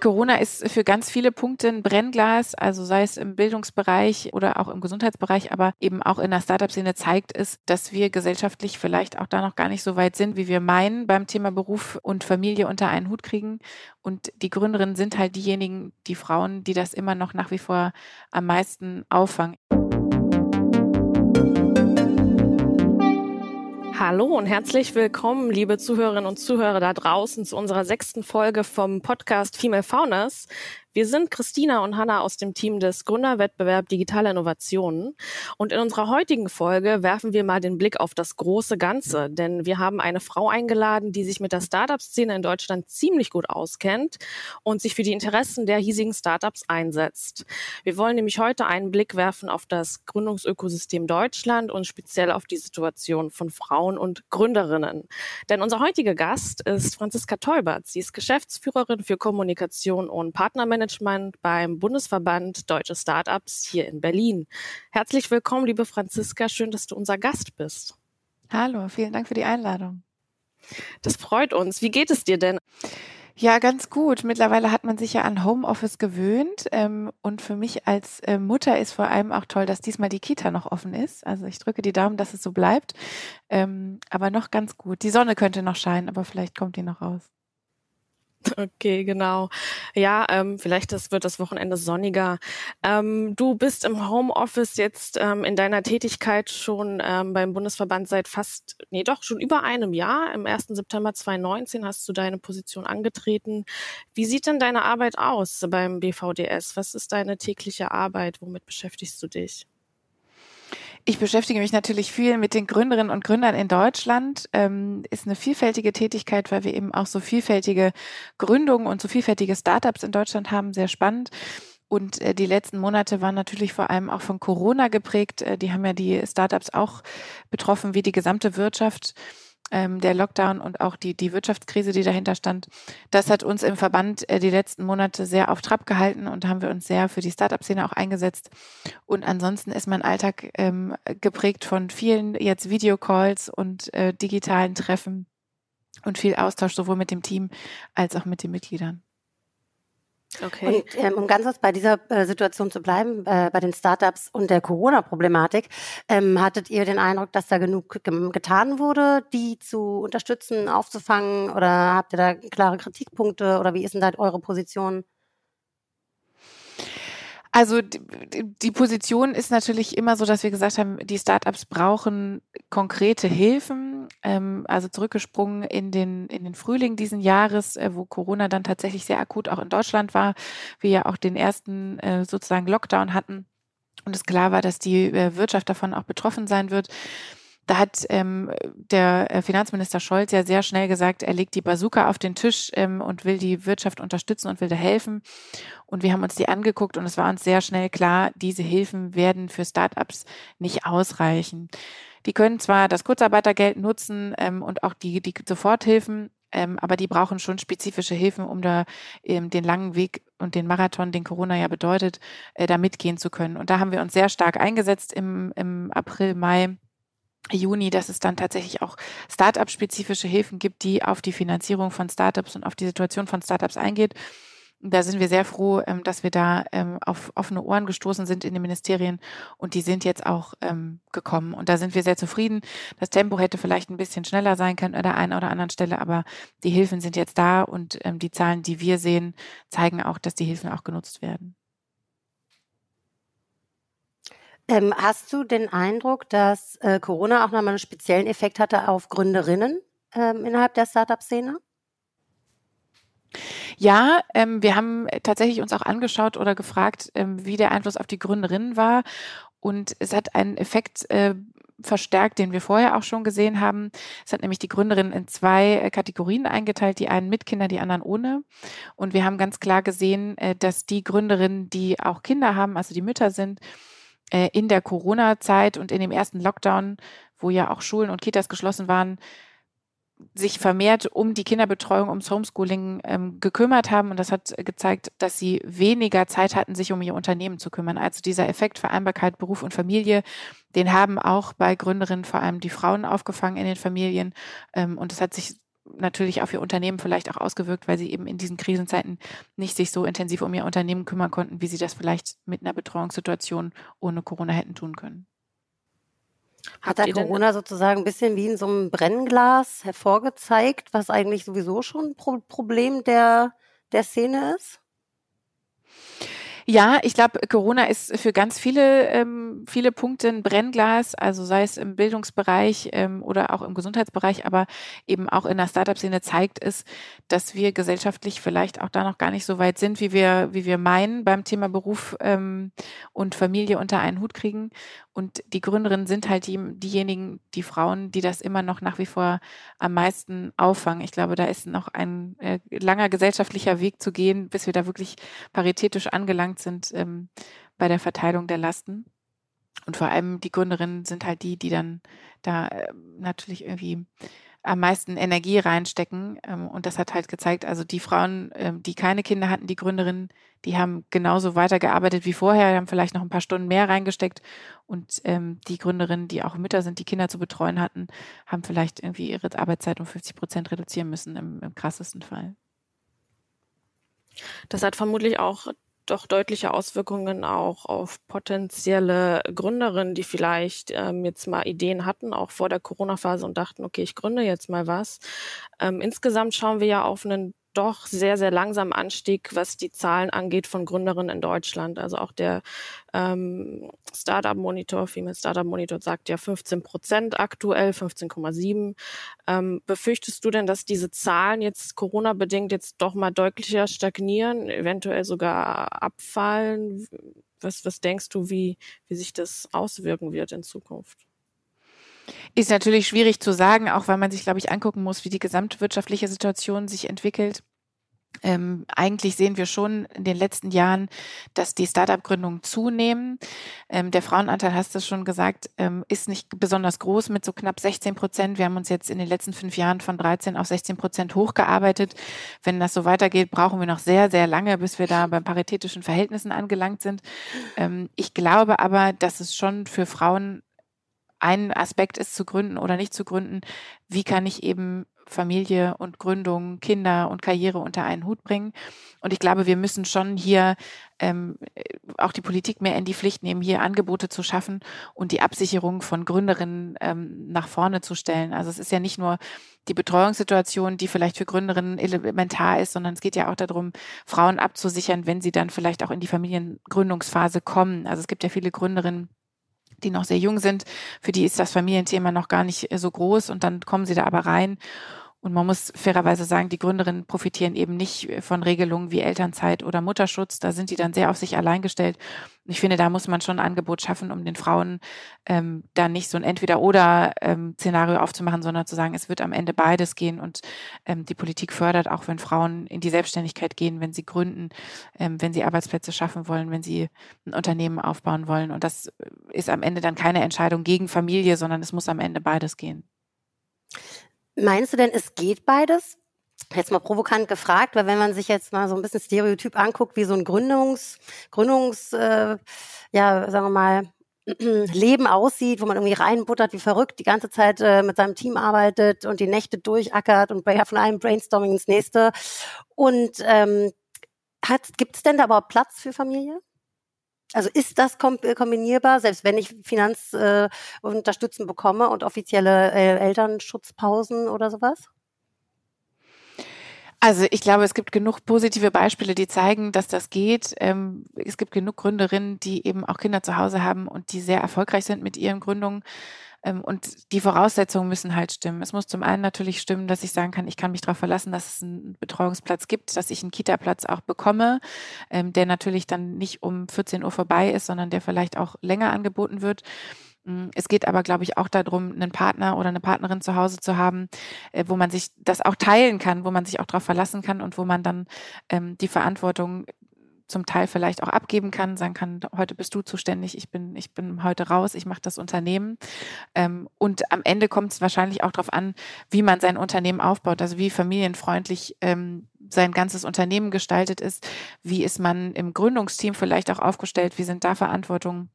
Corona ist für ganz viele Punkte ein Brennglas, also sei es im Bildungsbereich oder auch im Gesundheitsbereich, aber eben auch in der Startup-Szene zeigt es, dass wir gesellschaftlich vielleicht auch da noch gar nicht so weit sind, wie wir meinen, beim Thema Beruf und Familie unter einen Hut kriegen. Und die Gründerinnen sind halt diejenigen, die Frauen, die das immer noch nach wie vor am meisten auffangen. Hallo und herzlich willkommen, liebe Zuhörerinnen und Zuhörer da draußen zu unserer sechsten Folge vom Podcast Female Founders. Wir sind Christina und Hanna aus dem Team des Gründerwettbewerb Digitale Innovationen. Und in unserer heutigen Folge werfen wir mal den Blick auf das große Ganze, denn wir haben eine Frau eingeladen, die sich mit der Startup-Szene in Deutschland ziemlich gut auskennt und sich für die Interessen der hiesigen Startups einsetzt. Wir wollen nämlich heute einen Blick werfen auf das Gründungsökosystem Deutschland und speziell auf die Situation von Frauen und Gründerinnen. Denn unser heutiger Gast ist Franziska Teubert. Sie ist Geschäftsführerin für Kommunikation und Partnermanagement Management beim Bundesverband Deutsche Startups hier in Berlin. Herzlich willkommen, liebe Franziska. Schön, dass du unser Gast bist. Hallo, vielen Dank für die Einladung. Das freut uns. Wie geht es dir denn? Ja, ganz gut. Mittlerweile hat man sich ja an Homeoffice gewöhnt. Ähm, und für mich als äh, Mutter ist vor allem auch toll, dass diesmal die Kita noch offen ist. Also ich drücke die Daumen, dass es so bleibt. Ähm, aber noch ganz gut. Die Sonne könnte noch scheinen, aber vielleicht kommt die noch raus. Okay, genau. Ja, ähm, vielleicht das wird das Wochenende sonniger. Ähm, du bist im Homeoffice jetzt ähm, in deiner Tätigkeit schon ähm, beim Bundesverband seit fast, nee doch, schon über einem Jahr. Im 1. September 2019 hast du deine Position angetreten. Wie sieht denn deine Arbeit aus beim BVDS? Was ist deine tägliche Arbeit? Womit beschäftigst du dich? Ich beschäftige mich natürlich viel mit den Gründerinnen und Gründern in Deutschland. Ähm, ist eine vielfältige Tätigkeit, weil wir eben auch so vielfältige Gründungen und so vielfältige Startups in Deutschland haben. Sehr spannend. Und äh, die letzten Monate waren natürlich vor allem auch von Corona geprägt. Äh, die haben ja die Startups auch betroffen, wie die gesamte Wirtschaft ähm, der Lockdown und auch die, die Wirtschaftskrise, die dahinter stand, das hat uns im Verband äh, die letzten Monate sehr auf Trab gehalten und haben wir uns sehr für die Startup-Szene auch eingesetzt. Und ansonsten ist mein Alltag ähm, geprägt von vielen jetzt Videocalls und äh, digitalen Treffen und viel Austausch sowohl mit dem Team als auch mit den Mitgliedern. Okay. Und ähm, um ganz kurz bei dieser äh, Situation zu bleiben, äh, bei den Startups und der Corona-Problematik, ähm, hattet ihr den Eindruck, dass da genug getan wurde, die zu unterstützen, aufzufangen? Oder habt ihr da klare Kritikpunkte? Oder wie ist denn da eure Position? Also die Position ist natürlich immer so, dass wir gesagt haben, die Startups brauchen konkrete Hilfen. Ähm, also zurückgesprungen in den, in den Frühling diesen Jahres, äh, wo Corona dann tatsächlich sehr akut auch in Deutschland war, wir ja auch den ersten äh, sozusagen Lockdown hatten und es klar war, dass die äh, Wirtschaft davon auch betroffen sein wird da hat ähm, der äh, Finanzminister Scholz ja sehr schnell gesagt, er legt die Bazooka auf den Tisch ähm, und will die Wirtschaft unterstützen und will da helfen. Und wir haben uns die angeguckt und es war uns sehr schnell klar, diese Hilfen werden für Startups nicht ausreichen. Die können zwar das Kurzarbeitergeld nutzen ähm, und auch die, die Soforthilfen, ähm, aber die brauchen schon spezifische Hilfen, um da ähm, den langen Weg und den Marathon, den Corona ja bedeutet, äh, da mitgehen zu können. Und da haben wir uns sehr stark eingesetzt im, im April, Mai Juni, dass es dann tatsächlich auch Startup-spezifische Hilfen gibt, die auf die Finanzierung von Startups und auf die Situation von Startups eingeht. Da sind wir sehr froh, ähm, dass wir da ähm, auf offene Ohren gestoßen sind in den Ministerien und die sind jetzt auch ähm, gekommen. Und da sind wir sehr zufrieden. Das Tempo hätte vielleicht ein bisschen schneller sein können an der einen oder anderen Stelle, aber die Hilfen sind jetzt da und die Zahlen, die wir sehen, zeigen auch, dass die Hilfen auch genutzt werden. Ähm, hast du den Eindruck, dass äh, Corona auch nochmal einen speziellen Effekt hatte auf Gründerinnen ähm, innerhalb der Startup-Szene? Ja, ähm, wir haben tatsächlich uns auch angeschaut oder gefragt, ähm, wie der Einfluss auf die Gründerinnen war. Und es hat einen Effekt äh, verstärkt, den wir vorher auch schon gesehen haben. Es hat nämlich die Gründerinnen in zwei äh, Kategorien eingeteilt, die einen mit Kindern, die anderen ohne. Und wir haben ganz klar gesehen, äh, dass die Gründerinnen, die auch Kinder haben, also die Mütter sind, äh, in der Corona-Zeit und in dem ersten Lockdown, wo ja auch Schulen und Kitas geschlossen waren, sich vermehrt um die Kinderbetreuung, ums Homeschooling ähm, gekümmert haben. Und das hat gezeigt, dass sie weniger Zeit hatten, sich um ihr Unternehmen zu kümmern. Also dieser Effekt Vereinbarkeit Beruf und Familie, den haben auch bei Gründerinnen vor allem die Frauen aufgefangen in den Familien. Ähm, und es hat sich natürlich auf ihr Unternehmen vielleicht auch ausgewirkt, weil sie eben in diesen Krisenzeiten nicht sich so intensiv um ihr Unternehmen kümmern konnten, wie sie das vielleicht mit einer Betreuungssituation ohne Corona hätten tun können. Hat da Corona sozusagen ein bisschen wie in so einem Brennglas hervorgezeigt, was eigentlich sowieso schon ein Problem der, der Szene ist? Ja, ich glaube, Corona ist für ganz viele, ähm, viele Punkte ein Brennglas, also sei es im Bildungsbereich ähm, oder auch im Gesundheitsbereich, aber eben auch in der Startup-Szene zeigt es, dass wir gesellschaftlich vielleicht auch da noch gar nicht so weit sind, wie wir, wie wir meinen beim Thema Beruf ähm, und Familie unter einen Hut kriegen. Und die Gründerinnen sind halt die, diejenigen, die Frauen, die das immer noch nach wie vor am meisten auffangen. Ich glaube, da ist noch ein äh, langer gesellschaftlicher Weg zu gehen, bis wir da wirklich paritätisch angelangt sind ähm, bei der Verteilung der Lasten. Und vor allem die Gründerinnen sind halt die, die dann da äh, natürlich irgendwie am meisten Energie reinstecken. Ähm, und das hat halt gezeigt, also die Frauen, ähm, die keine Kinder hatten, die Gründerinnen, die haben genauso weitergearbeitet wie vorher, haben vielleicht noch ein paar Stunden mehr reingesteckt. Und ähm, die Gründerinnen, die auch Mütter sind, die Kinder zu betreuen hatten, haben vielleicht irgendwie ihre Arbeitszeit um 50 Prozent reduzieren müssen im, im krassesten Fall. Das hat vermutlich auch doch deutliche Auswirkungen auch auf potenzielle Gründerinnen, die vielleicht ähm, jetzt mal Ideen hatten, auch vor der Corona-Phase und dachten, okay, ich gründe jetzt mal was. Ähm, insgesamt schauen wir ja auf einen doch sehr, sehr langsamen Anstieg, was die Zahlen angeht von Gründerinnen in Deutschland. Also auch der ähm, Startup Monitor, Female Startup Monitor sagt ja 15 Prozent aktuell, 15,7. Ähm, befürchtest du denn, dass diese Zahlen jetzt Corona-bedingt jetzt doch mal deutlicher stagnieren, eventuell sogar abfallen? Was, was denkst du, wie, wie sich das auswirken wird in Zukunft? Ist natürlich schwierig zu sagen, auch weil man sich, glaube ich, angucken muss, wie die gesamtwirtschaftliche Situation sich entwickelt. Ähm, eigentlich sehen wir schon in den letzten Jahren, dass die Startup-Gründungen zunehmen. Ähm, der Frauenanteil, hast du schon gesagt, ähm, ist nicht besonders groß mit so knapp 16 Prozent. Wir haben uns jetzt in den letzten fünf Jahren von 13 auf 16 Prozent hochgearbeitet. Wenn das so weitergeht, brauchen wir noch sehr, sehr lange, bis wir da bei paritätischen Verhältnissen angelangt sind. Ähm, ich glaube aber, dass es schon für Frauen ein Aspekt ist zu gründen oder nicht zu gründen, wie kann ich eben Familie und Gründung, Kinder und Karriere unter einen Hut bringen. Und ich glaube, wir müssen schon hier ähm, auch die Politik mehr in die Pflicht nehmen, hier Angebote zu schaffen und die Absicherung von Gründerinnen ähm, nach vorne zu stellen. Also es ist ja nicht nur die Betreuungssituation, die vielleicht für Gründerinnen elementar ist, sondern es geht ja auch darum, Frauen abzusichern, wenn sie dann vielleicht auch in die Familiengründungsphase kommen. Also es gibt ja viele Gründerinnen, die noch sehr jung sind, für die ist das Familienthema noch gar nicht so groß und dann kommen sie da aber rein. Und man muss fairerweise sagen, die Gründerinnen profitieren eben nicht von Regelungen wie Elternzeit oder Mutterschutz. Da sind die dann sehr auf sich allein gestellt. Und ich finde, da muss man schon ein Angebot schaffen, um den Frauen ähm, da nicht so ein Entweder-Oder-Szenario ähm, aufzumachen, sondern zu sagen, es wird am Ende beides gehen. Und ähm, die Politik fördert auch, wenn Frauen in die Selbstständigkeit gehen, wenn sie gründen, ähm, wenn sie Arbeitsplätze schaffen wollen, wenn sie ein Unternehmen aufbauen wollen. Und das ist am Ende dann keine Entscheidung gegen Familie, sondern es muss am Ende beides gehen. Meinst du denn, es geht beides? Jetzt mal provokant gefragt, weil wenn man sich jetzt mal so ein bisschen Stereotyp anguckt, wie so ein Gründungs, Gründungs, äh, ja, sagen wir mal, Leben aussieht, wo man irgendwie reinbuttert wie verrückt, die ganze Zeit äh, mit seinem Team arbeitet und die Nächte durchackert und von einem Brainstorming ins nächste. Und ähm, gibt es denn da überhaupt Platz für Familie? Also ist das äh, kombinierbar, selbst wenn ich Finanzunterstützung äh, bekomme und offizielle äh, Elternschutzpausen oder sowas? Also ich glaube, es gibt genug positive Beispiele, die zeigen, dass das geht. Ähm, es gibt genug Gründerinnen, die eben auch Kinder zu Hause haben und die sehr erfolgreich sind mit ihren Gründungen. Ähm, und die Voraussetzungen müssen halt stimmen. Es muss zum einen natürlich stimmen, dass ich sagen kann, ich kann mich darauf verlassen, dass es einen Betreuungsplatz gibt, dass ich einen Kita-Platz auch bekomme, ähm, der natürlich dann nicht um 14 Uhr vorbei ist, sondern der vielleicht auch länger angeboten wird. Mm, es geht aber, glaube ich, auch darum, einen Partner oder eine Partnerin zu Hause zu haben, äh, wo man sich das auch teilen kann, wo man sich auch darauf verlassen kann und wo man dann ähm, die Verantwortung zum Teil vielleicht auch abgeben kann, sagen kann, heute bist du zuständig, ich bin, ich bin heute raus, ich mache das Unternehmen. Ähm, und am Ende kommt es wahrscheinlich auch darauf an, wie man sein Unternehmen aufbaut, also wie familienfreundlich ähm, sein ganzes Unternehmen gestaltet ist, wie ist man im Gründungsteam vielleicht auch aufgestellt, wie sind da Verantwortungen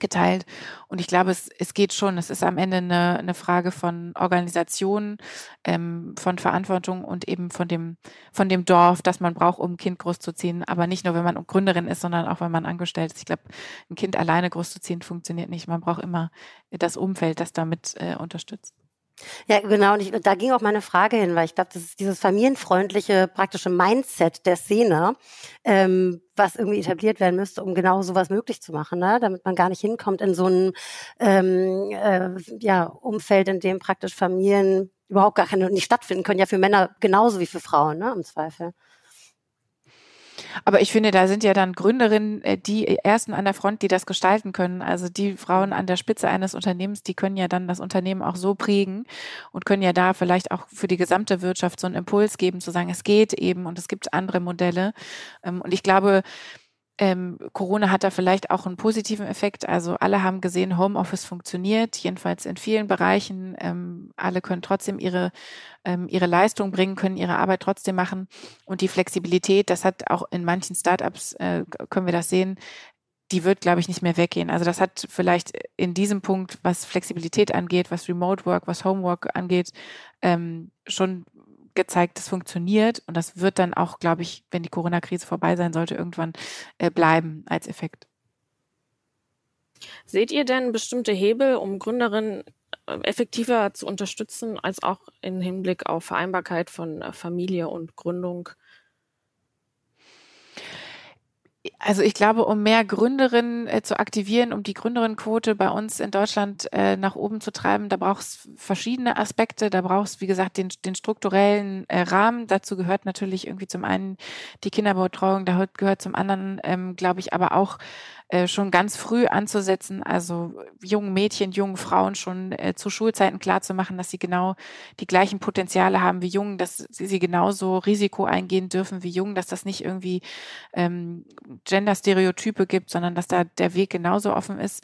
geteilt. Und ich glaube, es, es geht schon. Es ist am Ende eine, eine Frage von Organisation, ähm, von Verantwortung und eben von dem, von dem Dorf, das man braucht, um ein Kind großzuziehen. Aber nicht nur, wenn man Gründerin ist, sondern auch, wenn man angestellt ist. Ich glaube, ein Kind alleine großzuziehen funktioniert nicht. Man braucht immer das Umfeld, das damit äh, unterstützt. Ja, genau. Und ich, da ging auch meine Frage hin, weil ich glaube, dieses familienfreundliche praktische Mindset der Szene, ähm, was irgendwie etabliert werden müsste, um genau sowas möglich zu machen, ne? damit man gar nicht hinkommt in so ein ähm, äh, ja, Umfeld, in dem praktisch Familien überhaupt gar keine nicht stattfinden können, ja für Männer genauso wie für Frauen, ne, im Zweifel. Aber ich finde, da sind ja dann Gründerinnen äh, die ersten an der Front, die das gestalten können. Also die Frauen an der Spitze eines Unternehmens, die können ja dann das Unternehmen auch so prägen und können ja da vielleicht auch für die gesamte Wirtschaft so einen Impuls geben, zu sagen, es geht eben und es gibt andere Modelle. Ähm, und ich glaube, ähm, Corona hat da vielleicht auch einen positiven Effekt. Also alle haben gesehen, Homeoffice funktioniert, jedenfalls in vielen Bereichen. Ähm, alle können trotzdem ihre, ähm, ihre Leistung bringen, können ihre Arbeit trotzdem machen. Und die Flexibilität, das hat auch in manchen Startups, äh, können wir das sehen, die wird, glaube ich, nicht mehr weggehen. Also das hat vielleicht in diesem Punkt, was Flexibilität angeht, was Remote Work, was Homework angeht, ähm, schon gezeigt, es funktioniert und das wird dann auch, glaube ich, wenn die Corona-Krise vorbei sein sollte, irgendwann äh, bleiben als Effekt. Seht ihr denn bestimmte Hebel, um Gründerinnen äh, effektiver zu unterstützen, als auch im Hinblick auf Vereinbarkeit von äh, Familie und Gründung? Also ich glaube, um mehr Gründerinnen äh, zu aktivieren, um die Gründerinnenquote bei uns in Deutschland äh, nach oben zu treiben, da braucht es verschiedene Aspekte. Da braucht es, wie gesagt, den, den strukturellen äh, Rahmen. Dazu gehört natürlich irgendwie zum einen die Kinderbetreuung, da gehört zum anderen, ähm, glaube ich, aber auch äh, schon ganz früh anzusetzen, also jungen Mädchen, jungen Frauen schon äh, zu Schulzeiten klarzumachen, dass sie genau die gleichen Potenziale haben wie Jungen, dass sie, sie genauso Risiko eingehen dürfen wie Jungen, dass das nicht irgendwie ähm, Gender-Stereotype gibt, sondern dass da der Weg genauso offen ist.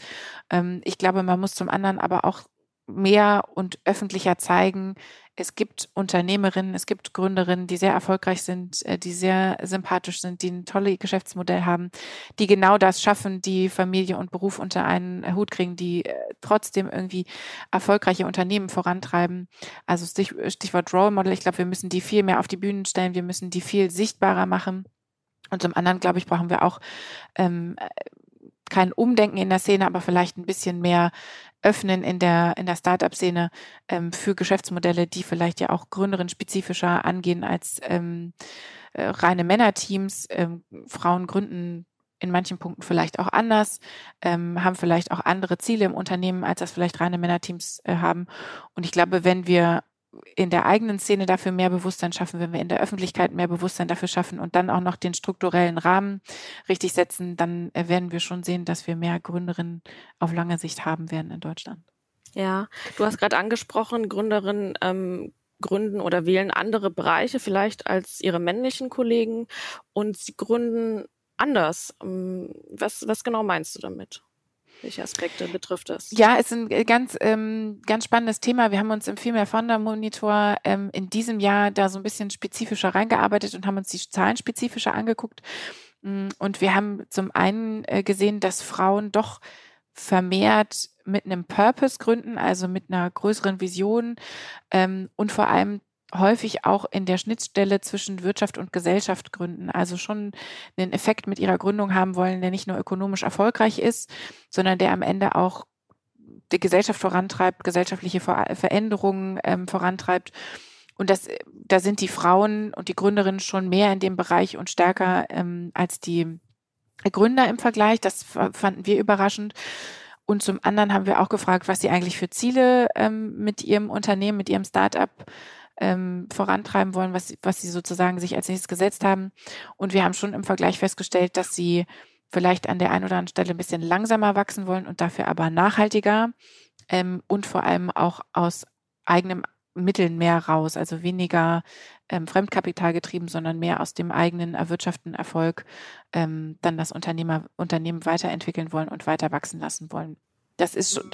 Ähm, ich glaube, man muss zum anderen aber auch mehr und öffentlicher zeigen, es gibt Unternehmerinnen, es gibt Gründerinnen, die sehr erfolgreich sind, äh, die sehr sympathisch sind, die ein tolles Geschäftsmodell haben, die genau das schaffen, die Familie und Beruf unter einen Hut kriegen, die äh, trotzdem irgendwie erfolgreiche Unternehmen vorantreiben. Also Stichwort Role Model, ich glaube, wir müssen die viel mehr auf die Bühnen stellen, wir müssen die viel sichtbarer machen. Und zum anderen, glaube ich, brauchen wir auch ähm, kein Umdenken in der Szene, aber vielleicht ein bisschen mehr öffnen in der, in der Startup-Szene ähm, für Geschäftsmodelle, die vielleicht ja auch gründerinnen-spezifischer angehen als ähm, äh, reine Männerteams. Ähm, Frauen gründen in manchen Punkten vielleicht auch anders, ähm, haben vielleicht auch andere Ziele im Unternehmen, als das vielleicht reine Männerteams äh, haben. Und ich glaube, wenn wir in der eigenen Szene dafür mehr Bewusstsein schaffen, wenn wir in der Öffentlichkeit mehr Bewusstsein dafür schaffen und dann auch noch den strukturellen Rahmen richtig setzen, dann äh, werden wir schon sehen, dass wir mehr Gründerinnen auf lange Sicht haben werden in Deutschland. Ja, du hast gerade angesprochen, Gründerinnen ähm, gründen oder wählen andere Bereiche vielleicht als ihre männlichen Kollegen und sie gründen anders. Ähm, was, was genau meinst du damit? Welche Aspekte betrifft das? Ja, es ist ein äh, ganz, ähm, ganz spannendes Thema. Wir haben uns im Female Founder Monitor ähm, in diesem Jahr da so ein bisschen spezifischer reingearbeitet und haben uns die Zahlen spezifischer angeguckt. Mm, und wir haben zum einen äh, gesehen, dass Frauen doch vermehrt mit einem Purpose gründen, also mit einer größeren Vision ähm, und vor allem häufig auch in der Schnittstelle zwischen Wirtschaft und Gesellschaft gründen. Also schon einen Effekt mit ihrer Gründung haben wollen, der nicht nur ökonomisch erfolgreich ist, sondern der am Ende auch die Gesellschaft vorantreibt, gesellschaftliche Veränderungen ähm, vorantreibt. Und das, da sind die Frauen und die Gründerinnen schon mehr in dem Bereich und stärker ähm, als die Gründer im Vergleich. Das fanden wir überraschend. Und zum anderen haben wir auch gefragt, was sie eigentlich für Ziele ähm, mit ihrem Unternehmen, mit ihrem Startup ähm, vorantreiben wollen, was, was sie sozusagen sich als nächstes gesetzt haben. Und wir haben schon im Vergleich festgestellt, dass sie vielleicht an der einen oder anderen Stelle ein bisschen langsamer wachsen wollen und dafür aber nachhaltiger ähm, und vor allem auch aus eigenem Mitteln mehr raus, also weniger ähm, Fremdkapital getrieben, sondern mehr aus dem eigenen erwirtschafteten Erfolg ähm, dann das Unternehmer, Unternehmen weiterentwickeln wollen und weiter wachsen lassen wollen. Das ist schon,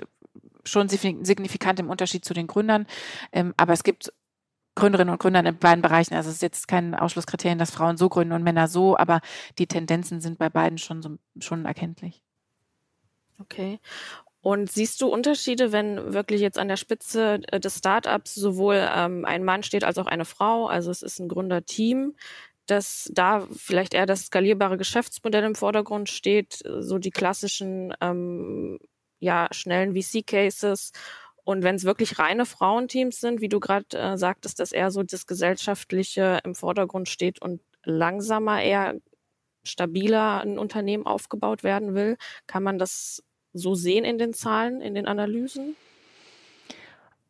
schon signifikant im Unterschied zu den Gründern, ähm, aber es gibt Gründerinnen und Gründern in beiden Bereichen. Also es ist jetzt kein Ausschlusskriterium, dass Frauen so gründen und Männer so, aber die Tendenzen sind bei beiden schon so, schon erkenntlich. Okay. Und siehst du Unterschiede, wenn wirklich jetzt an der Spitze äh, des Startups sowohl ähm, ein Mann steht als auch eine Frau? Also es ist ein Gründerteam, dass da vielleicht eher das skalierbare Geschäftsmodell im Vordergrund steht, so die klassischen ähm, ja schnellen VC-Cases. Und wenn es wirklich reine Frauenteams sind, wie du gerade äh, sagtest, dass eher so das Gesellschaftliche im Vordergrund steht und langsamer eher stabiler ein Unternehmen aufgebaut werden will, kann man das so sehen in den Zahlen, in den Analysen?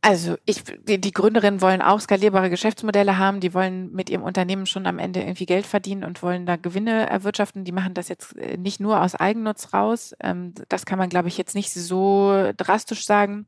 Also ich, die, die Gründerinnen wollen auch skalierbare Geschäftsmodelle haben. Die wollen mit ihrem Unternehmen schon am Ende irgendwie Geld verdienen und wollen da Gewinne erwirtschaften. Die machen das jetzt äh, nicht nur aus Eigennutz raus. Ähm, das kann man, glaube ich, jetzt nicht so drastisch sagen.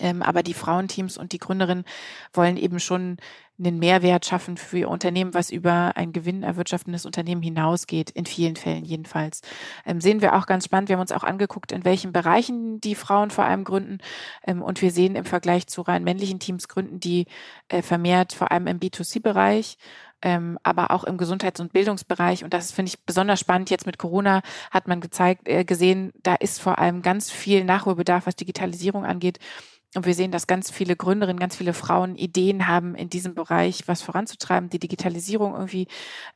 Ähm, aber die Frauenteams und die Gründerinnen wollen eben schon einen Mehrwert schaffen für ihr Unternehmen, was über ein Gewinn erwirtschaftendes Unternehmen hinausgeht, in vielen Fällen jedenfalls. Ähm, sehen wir auch ganz spannend. Wir haben uns auch angeguckt, in welchen Bereichen die Frauen vor allem gründen. Ähm, und wir sehen im Vergleich zu rein männlichen Teams gründen die äh, vermehrt vor allem im B2C-Bereich ähm, aber auch im Gesundheits- und Bildungsbereich. Und das finde ich besonders spannend. Jetzt mit Corona hat man gezeigt, äh, gesehen, da ist vor allem ganz viel Nachholbedarf, was Digitalisierung angeht. Und wir sehen, dass ganz viele Gründerinnen, ganz viele Frauen Ideen haben, in diesem Bereich was voranzutreiben, die Digitalisierung irgendwie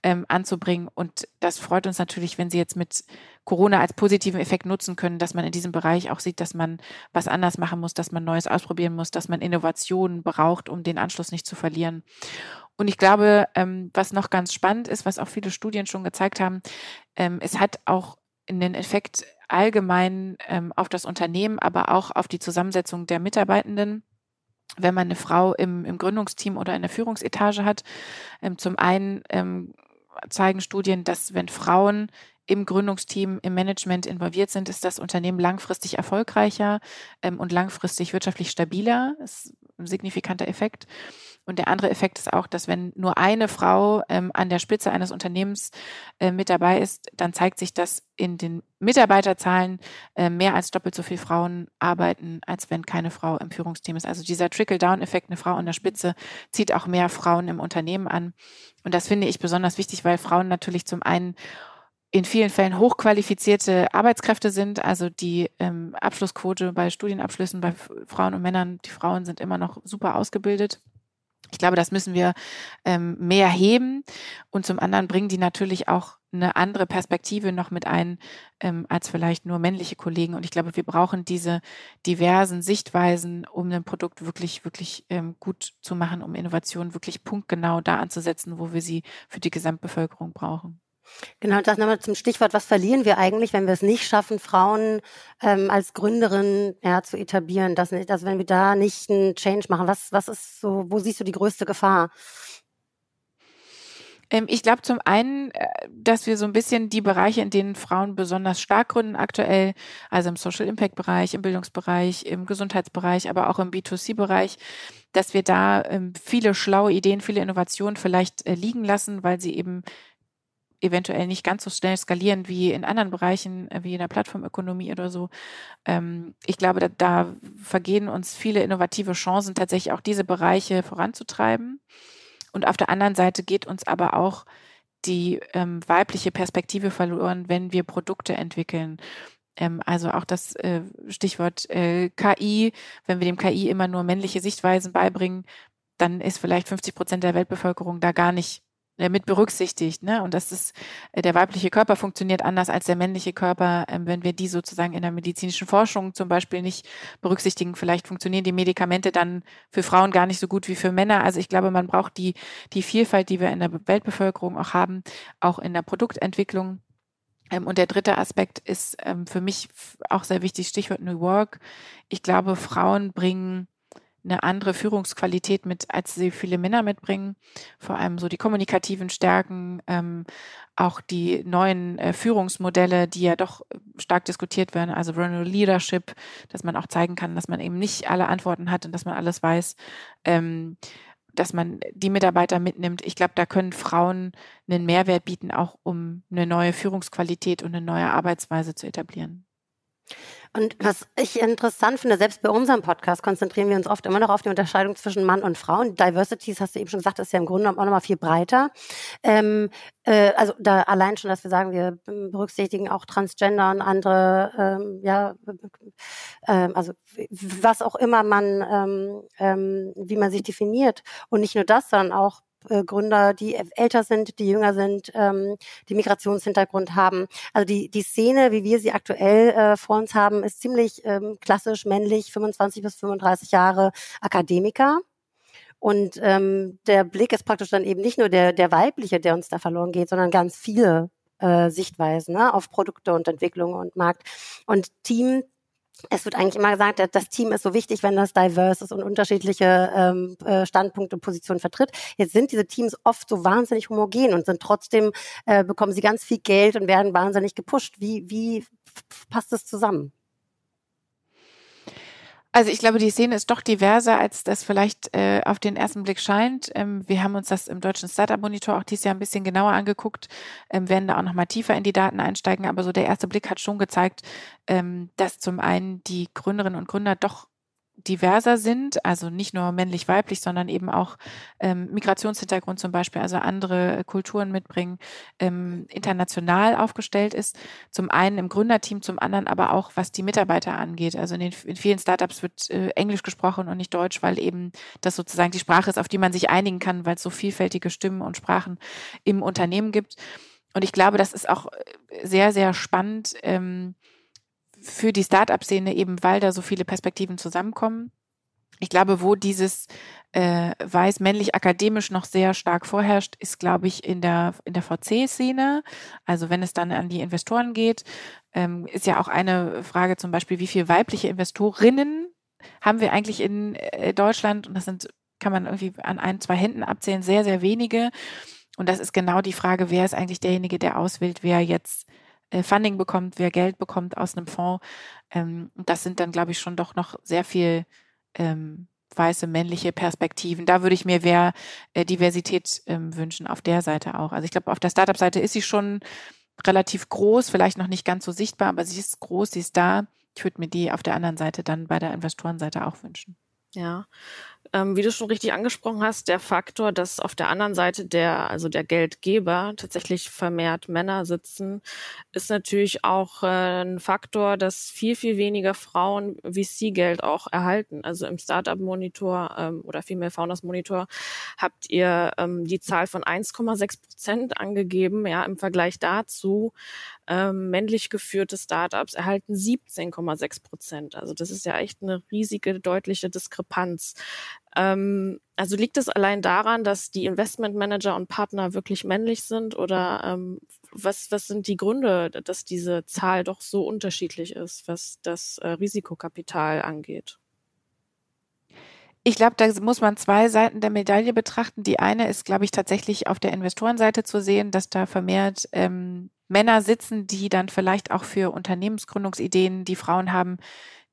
ähm, anzubringen. Und das freut uns natürlich, wenn sie jetzt mit Corona als positiven Effekt nutzen können, dass man in diesem Bereich auch sieht, dass man was anders machen muss, dass man Neues ausprobieren muss, dass man Innovationen braucht, um den Anschluss nicht zu verlieren. Und ich glaube, ähm, was noch ganz spannend ist, was auch viele Studien schon gezeigt haben, ähm, es hat auch den Effekt allgemein ähm, auf das Unternehmen, aber auch auf die Zusammensetzung der Mitarbeitenden wenn man eine Frau im, im Gründungsteam oder in der Führungsetage hat. Ähm, zum einen ähm, zeigen Studien, dass wenn Frauen im Gründungsteam, im Management involviert sind, ist das Unternehmen langfristig erfolgreicher ähm, und langfristig wirtschaftlich stabiler. Ist ein signifikanter Effekt. Und der andere Effekt ist auch, dass wenn nur eine Frau ähm, an der Spitze eines Unternehmens äh, mit dabei ist, dann zeigt sich, dass in den Mitarbeiterzahlen äh, mehr als doppelt so viele Frauen arbeiten, als wenn keine Frau im Führungsteam ist. Also dieser Trickle-Down-Effekt, eine Frau an der Spitze, zieht auch mehr Frauen im Unternehmen an. Und das finde ich besonders wichtig, weil Frauen natürlich zum einen in vielen Fällen hochqualifizierte Arbeitskräfte sind. Also die ähm, Abschlussquote bei Studienabschlüssen bei Frauen und Männern, die Frauen sind immer noch super ausgebildet. Ich glaube, das müssen wir ähm, mehr heben. Und zum anderen bringen die natürlich auch eine andere Perspektive noch mit ein, ähm, als vielleicht nur männliche Kollegen. Und ich glaube, wir brauchen diese diversen Sichtweisen, um ein Produkt wirklich, wirklich ähm, gut zu machen, um Innovationen wirklich punktgenau da anzusetzen, wo wir sie für die Gesamtbevölkerung brauchen. Genau, das nochmal zum Stichwort, was verlieren wir eigentlich, wenn wir es nicht schaffen, Frauen ähm, als Gründerin ja, zu etablieren, dass, also wenn wir da nicht einen Change machen, was, was ist so, wo siehst du die größte Gefahr? Ähm, ich glaube zum einen, äh, dass wir so ein bisschen die Bereiche, in denen Frauen besonders stark gründen aktuell, also im Social Impact Bereich, im Bildungsbereich, im Gesundheitsbereich, aber auch im B2C Bereich, dass wir da ähm, viele schlaue Ideen, viele Innovationen vielleicht äh, liegen lassen, weil sie eben eventuell nicht ganz so schnell skalieren wie in anderen Bereichen, äh, wie in der Plattformökonomie oder so. Ähm, ich glaube, da, da vergehen uns viele innovative Chancen, tatsächlich auch diese Bereiche voranzutreiben. Und auf der anderen Seite geht uns aber auch die ähm, weibliche Perspektive verloren, wenn wir Produkte entwickeln. Ähm, also auch das äh, Stichwort äh, KI, wenn wir dem KI immer nur männliche Sichtweisen beibringen, dann ist vielleicht 50 Prozent der Weltbevölkerung da gar nicht mit berücksichtigt. Ne? Und das ist, äh, der weibliche Körper funktioniert anders als der männliche Körper. Ähm, wenn wir die sozusagen in der medizinischen Forschung zum Beispiel nicht berücksichtigen, vielleicht funktionieren die Medikamente dann für Frauen gar nicht so gut wie für Männer. Also ich glaube, man braucht die, die Vielfalt, die wir in der Weltbevölkerung auch haben, auch in der Produktentwicklung. Ähm, und der dritte Aspekt ist ähm, für mich auch sehr wichtig, Stichwort New Work. Ich glaube, Frauen bringen eine andere Führungsqualität mit, als sie viele Männer mitbringen. Vor allem so die kommunikativen Stärken, ähm, auch die neuen äh, Führungsmodelle, die ja doch stark diskutiert werden, also Rural Leadership, dass man auch zeigen kann, dass man eben nicht alle Antworten hat und dass man alles weiß, ähm, dass man die Mitarbeiter mitnimmt. Ich glaube, da können Frauen einen Mehrwert bieten, auch um eine neue Führungsqualität und eine neue Arbeitsweise zu etablieren. Und was ich interessant finde, selbst bei unserem Podcast konzentrieren wir uns oft immer noch auf die Unterscheidung zwischen Mann und Frau. Und Diversity, hast du eben schon gesagt, ist ja im Grunde auch nochmal viel breiter. Ähm, äh, also da allein schon, dass wir sagen, wir berücksichtigen auch Transgender und andere, ähm, ja, äh, also was auch immer man, ähm, ähm, wie man sich definiert. Und nicht nur das, sondern auch Gründer, die älter sind, die jünger sind, ähm, die Migrationshintergrund haben. Also die, die Szene, wie wir sie aktuell äh, vor uns haben, ist ziemlich ähm, klassisch männlich, 25 bis 35 Jahre Akademiker. Und ähm, der Blick ist praktisch dann eben nicht nur der, der weibliche, der uns da verloren geht, sondern ganz viele äh, Sichtweisen ne, auf Produkte und Entwicklung und Markt. Und Team es wird eigentlich immer gesagt, das Team ist so wichtig, wenn das diverse ist und unterschiedliche ähm, äh, Standpunkte und Positionen vertritt. Jetzt sind diese Teams oft so wahnsinnig homogen und sind trotzdem, äh, bekommen sie ganz viel Geld und werden wahnsinnig gepusht. Wie, wie passt das zusammen? Also ich glaube, die Szene ist doch diverser, als das vielleicht äh, auf den ersten Blick scheint. Ähm, wir haben uns das im deutschen Startup-Monitor auch dieses Jahr ein bisschen genauer angeguckt, ähm, werden da auch nochmal tiefer in die Daten einsteigen. Aber so der erste Blick hat schon gezeigt, ähm, dass zum einen die Gründerinnen und Gründer doch diverser sind, also nicht nur männlich-weiblich, sondern eben auch ähm, Migrationshintergrund zum Beispiel, also andere Kulturen mitbringen, ähm, international aufgestellt ist. Zum einen im Gründerteam, zum anderen aber auch, was die Mitarbeiter angeht. Also in, den, in vielen Startups wird äh, Englisch gesprochen und nicht Deutsch, weil eben das sozusagen die Sprache ist, auf die man sich einigen kann, weil es so vielfältige Stimmen und Sprachen im Unternehmen gibt. Und ich glaube, das ist auch sehr, sehr spannend. Ähm, für die Start-up-Szene eben, weil da so viele Perspektiven zusammenkommen. Ich glaube, wo dieses äh, weiß männlich akademisch noch sehr stark vorherrscht, ist, glaube ich, in der in der VC-Szene. Also wenn es dann an die Investoren geht, ähm, ist ja auch eine Frage zum Beispiel, wie viele weibliche Investorinnen haben wir eigentlich in äh, Deutschland? Und das sind kann man irgendwie an ein, zwei Händen abzählen, sehr, sehr wenige. Und das ist genau die Frage, wer ist eigentlich derjenige, der auswählt, wer jetzt äh, Funding bekommt, wer Geld bekommt aus einem Fonds. Ähm, das sind dann, glaube ich, schon doch noch sehr viel ähm, weiße männliche Perspektiven. Da würde ich mir mehr äh, Diversität ähm, wünschen, auf der Seite auch. Also ich glaube, auf der Startup-Seite ist sie schon relativ groß, vielleicht noch nicht ganz so sichtbar, aber sie ist groß, sie ist da. Ich würde mir die auf der anderen Seite dann bei der Investorenseite auch wünschen. Ja, ähm, wie du schon richtig angesprochen hast, der Faktor, dass auf der anderen Seite der, also der Geldgeber tatsächlich vermehrt Männer sitzen, ist natürlich auch äh, ein Faktor, dass viel, viel weniger Frauen VC-Geld auch erhalten. Also im Startup-Monitor ähm, oder Female Founders Monitor habt ihr ähm, die Zahl von 1,6 Prozent angegeben, ja, im Vergleich dazu ähm, männlich geführte Startups erhalten 17,6 Prozent. Also das ist ja echt eine riesige, deutliche Diskrepanz. Ähm, also liegt es allein daran, dass die Investmentmanager und Partner wirklich männlich sind oder ähm, was, was sind die Gründe, dass diese Zahl doch so unterschiedlich ist, was das äh, Risikokapital angeht? Ich glaube, da muss man zwei Seiten der Medaille betrachten. Die eine ist, glaube ich, tatsächlich auf der Investorenseite zu sehen, dass da vermehrt ähm, Männer sitzen, die dann vielleicht auch für Unternehmensgründungsideen, die Frauen haben,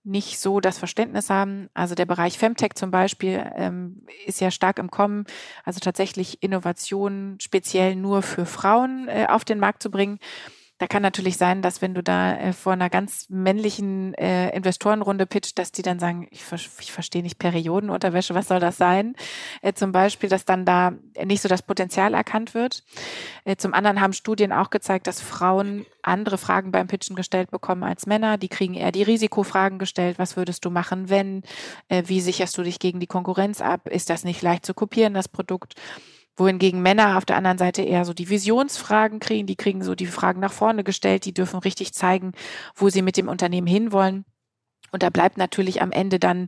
nicht so das Verständnis haben. Also der Bereich Femtech zum Beispiel ähm, ist ja stark im Kommen, also tatsächlich Innovationen speziell nur für Frauen äh, auf den Markt zu bringen. Da kann natürlich sein, dass wenn du da äh, vor einer ganz männlichen äh, Investorenrunde pitcht, dass die dann sagen, ich, ich verstehe nicht Periodenunterwäsche, was soll das sein? Äh, zum Beispiel, dass dann da nicht so das Potenzial erkannt wird. Äh, zum anderen haben Studien auch gezeigt, dass Frauen andere Fragen beim Pitchen gestellt bekommen als Männer. Die kriegen eher die Risikofragen gestellt. Was würdest du machen, wenn? Äh, wie sicherst du dich gegen die Konkurrenz ab? Ist das nicht leicht zu kopieren, das Produkt? Wohingegen Männer auf der anderen Seite eher so die Visionsfragen kriegen, die kriegen so die Fragen nach vorne gestellt, die dürfen richtig zeigen, wo sie mit dem Unternehmen hinwollen. Und da bleibt natürlich am Ende dann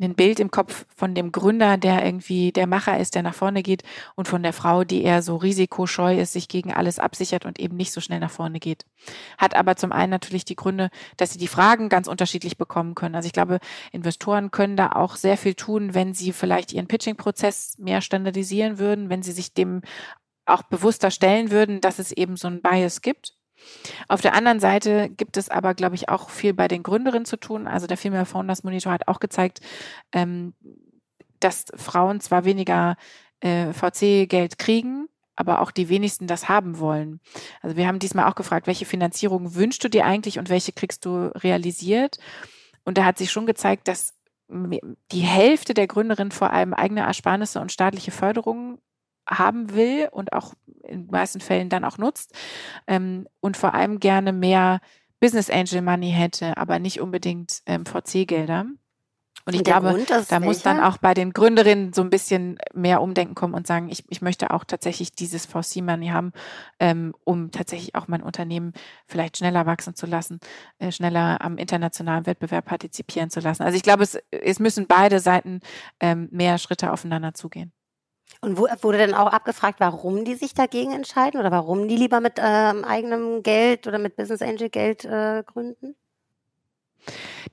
ein Bild im Kopf von dem Gründer, der irgendwie der Macher ist, der nach vorne geht und von der Frau, die eher so risikoscheu ist, sich gegen alles absichert und eben nicht so schnell nach vorne geht. Hat aber zum einen natürlich die Gründe, dass sie die Fragen ganz unterschiedlich bekommen können. Also ich glaube, Investoren können da auch sehr viel tun, wenn sie vielleicht ihren Pitching-Prozess mehr standardisieren würden, wenn sie sich dem auch bewusster stellen würden, dass es eben so ein Bias gibt auf der anderen Seite gibt es aber, glaube ich, auch viel bei den Gründerinnen zu tun. Also der Female Founders Monitor hat auch gezeigt, ähm, dass Frauen zwar weniger äh, VC-Geld kriegen, aber auch die wenigsten das haben wollen. Also wir haben diesmal auch gefragt, welche Finanzierung wünschst du dir eigentlich und welche kriegst du realisiert? Und da hat sich schon gezeigt, dass die Hälfte der Gründerinnen vor allem eigene Ersparnisse und staatliche Förderungen haben will und auch in meisten Fällen dann auch nutzt ähm, und vor allem gerne mehr Business Angel Money hätte, aber nicht unbedingt ähm, VC-Gelder. Und ich glaube, Grund, da welcher? muss dann auch bei den Gründerinnen so ein bisschen mehr Umdenken kommen und sagen, ich, ich möchte auch tatsächlich dieses VC-Money haben, ähm, um tatsächlich auch mein Unternehmen vielleicht schneller wachsen zu lassen, äh, schneller am internationalen Wettbewerb partizipieren zu lassen. Also ich glaube, es, es müssen beide Seiten ähm, mehr Schritte aufeinander zugehen. Und wo, wurde dann auch abgefragt, warum die sich dagegen entscheiden oder warum die lieber mit ähm, eigenem Geld oder mit Business Angel Geld äh, gründen?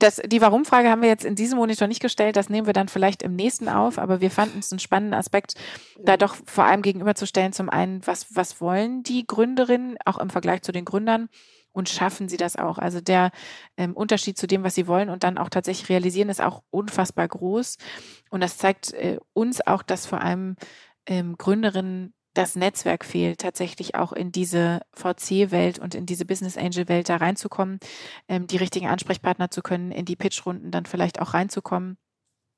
Das, die Warum-Frage haben wir jetzt in diesem Monitor nicht gestellt, das nehmen wir dann vielleicht im nächsten auf, aber wir fanden es einen spannenden Aspekt, da doch vor allem gegenüberzustellen, zum einen, was, was wollen die Gründerinnen, auch im Vergleich zu den Gründern, und schaffen sie das auch. Also der ähm, Unterschied zu dem, was sie wollen und dann auch tatsächlich realisieren, ist auch unfassbar groß. Und das zeigt äh, uns auch, dass vor allem ähm, Gründerinnen das Netzwerk fehlt, tatsächlich auch in diese VC-Welt und in diese Business Angel-Welt da reinzukommen, ähm, die richtigen Ansprechpartner zu können, in die Pitch-Runden dann vielleicht auch reinzukommen.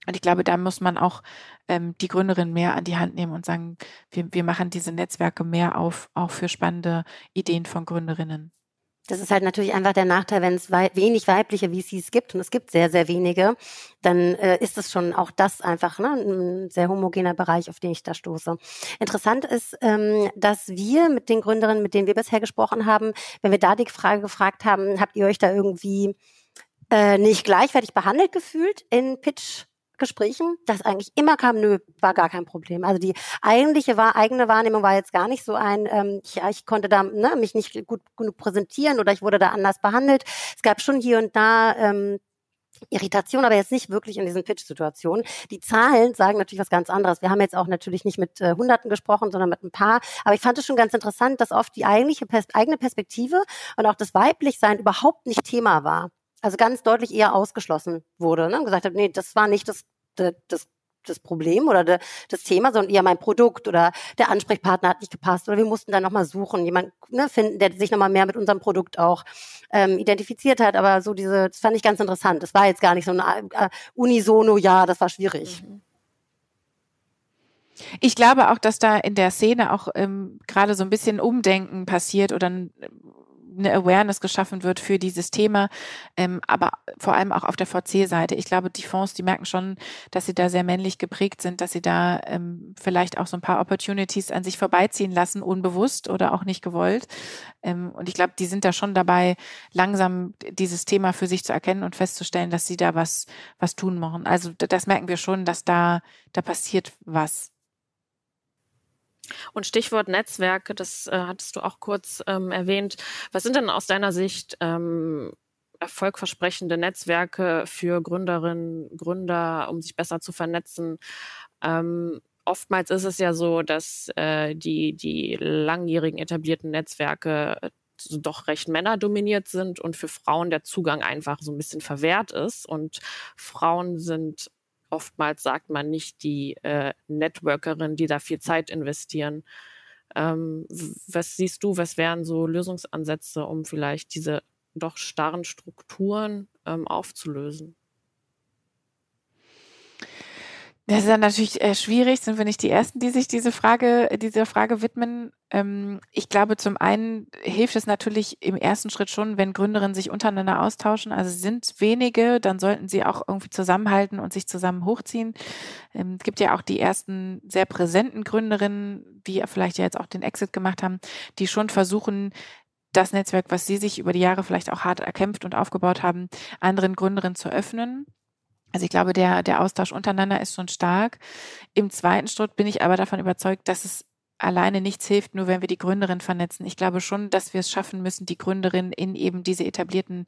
Und ich glaube, da muss man auch ähm, die Gründerin mehr an die Hand nehmen und sagen, wir, wir machen diese Netzwerke mehr auf, auch für spannende Ideen von Gründerinnen. Das ist halt natürlich einfach der Nachteil, wenn es wei wenig weibliche VCs gibt und es gibt sehr, sehr wenige, dann äh, ist es schon auch das einfach ne, ein sehr homogener Bereich, auf den ich da stoße. Interessant ist, ähm, dass wir mit den Gründerinnen, mit denen wir bisher gesprochen haben, wenn wir da die Frage gefragt haben, habt ihr euch da irgendwie äh, nicht gleichwertig behandelt gefühlt in Pitch Gesprächen, dass eigentlich immer kam, nö, war gar kein Problem. Also die eigentliche war, eigene Wahrnehmung war jetzt gar nicht so ein, ähm, ja, ich konnte da ne, mich nicht gut genug präsentieren oder ich wurde da anders behandelt. Es gab schon hier und da ähm, Irritation, aber jetzt nicht wirklich in diesen Pitch-Situationen. Die Zahlen sagen natürlich was ganz anderes. Wir haben jetzt auch natürlich nicht mit äh, Hunderten gesprochen, sondern mit ein paar. Aber ich fand es schon ganz interessant, dass oft die eigentliche Pers eigene Perspektive und auch das Weiblichsein überhaupt nicht Thema war also ganz deutlich eher ausgeschlossen wurde ne? und gesagt hat, nee, das war nicht das, das, das Problem oder de, das Thema, sondern eher mein Produkt oder der Ansprechpartner hat nicht gepasst oder wir mussten dann nochmal suchen, jemand ne, finden, der sich nochmal mehr mit unserem Produkt auch ähm, identifiziert hat. Aber so diese, das fand ich ganz interessant. Das war jetzt gar nicht so ein äh, unisono, ja, das war schwierig. Mhm. Ich glaube auch, dass da in der Szene auch ähm, gerade so ein bisschen Umdenken passiert oder ein eine Awareness geschaffen wird für dieses Thema, ähm, aber vor allem auch auf der VC-Seite. Ich glaube, die Fonds, die merken schon, dass sie da sehr männlich geprägt sind, dass sie da ähm, vielleicht auch so ein paar Opportunities an sich vorbeiziehen lassen, unbewusst oder auch nicht gewollt. Ähm, und ich glaube, die sind da schon dabei, langsam dieses Thema für sich zu erkennen und festzustellen, dass sie da was, was tun machen. Also das merken wir schon, dass da, da passiert was. Und Stichwort Netzwerke, das äh, hattest du auch kurz ähm, erwähnt. Was sind denn aus deiner Sicht ähm, erfolgversprechende Netzwerke für Gründerinnen, Gründer, um sich besser zu vernetzen? Ähm, oftmals ist es ja so, dass äh, die, die langjährigen etablierten Netzwerke äh, doch recht männerdominiert sind und für Frauen der Zugang einfach so ein bisschen verwehrt ist. Und Frauen sind oftmals sagt man nicht die äh, Networkerin, die da viel Zeit investieren. Ähm, was siehst du, was wären so Lösungsansätze, um vielleicht diese doch starren Strukturen ähm, aufzulösen? Das ist dann natürlich äh, schwierig, sind wir nicht die Ersten, die sich diese Frage, dieser Frage widmen. Ähm, ich glaube, zum einen hilft es natürlich im ersten Schritt schon, wenn Gründerinnen sich untereinander austauschen. Also sind wenige, dann sollten sie auch irgendwie zusammenhalten und sich zusammen hochziehen. Ähm, es gibt ja auch die ersten sehr präsenten Gründerinnen, die vielleicht ja jetzt auch den Exit gemacht haben, die schon versuchen, das Netzwerk, was sie sich über die Jahre vielleicht auch hart erkämpft und aufgebaut haben, anderen Gründerinnen zu öffnen. Also ich glaube, der, der Austausch untereinander ist schon stark. Im zweiten Schritt bin ich aber davon überzeugt, dass es alleine nichts hilft, nur wenn wir die Gründerin vernetzen. Ich glaube schon, dass wir es schaffen müssen, die Gründerin in eben diese etablierten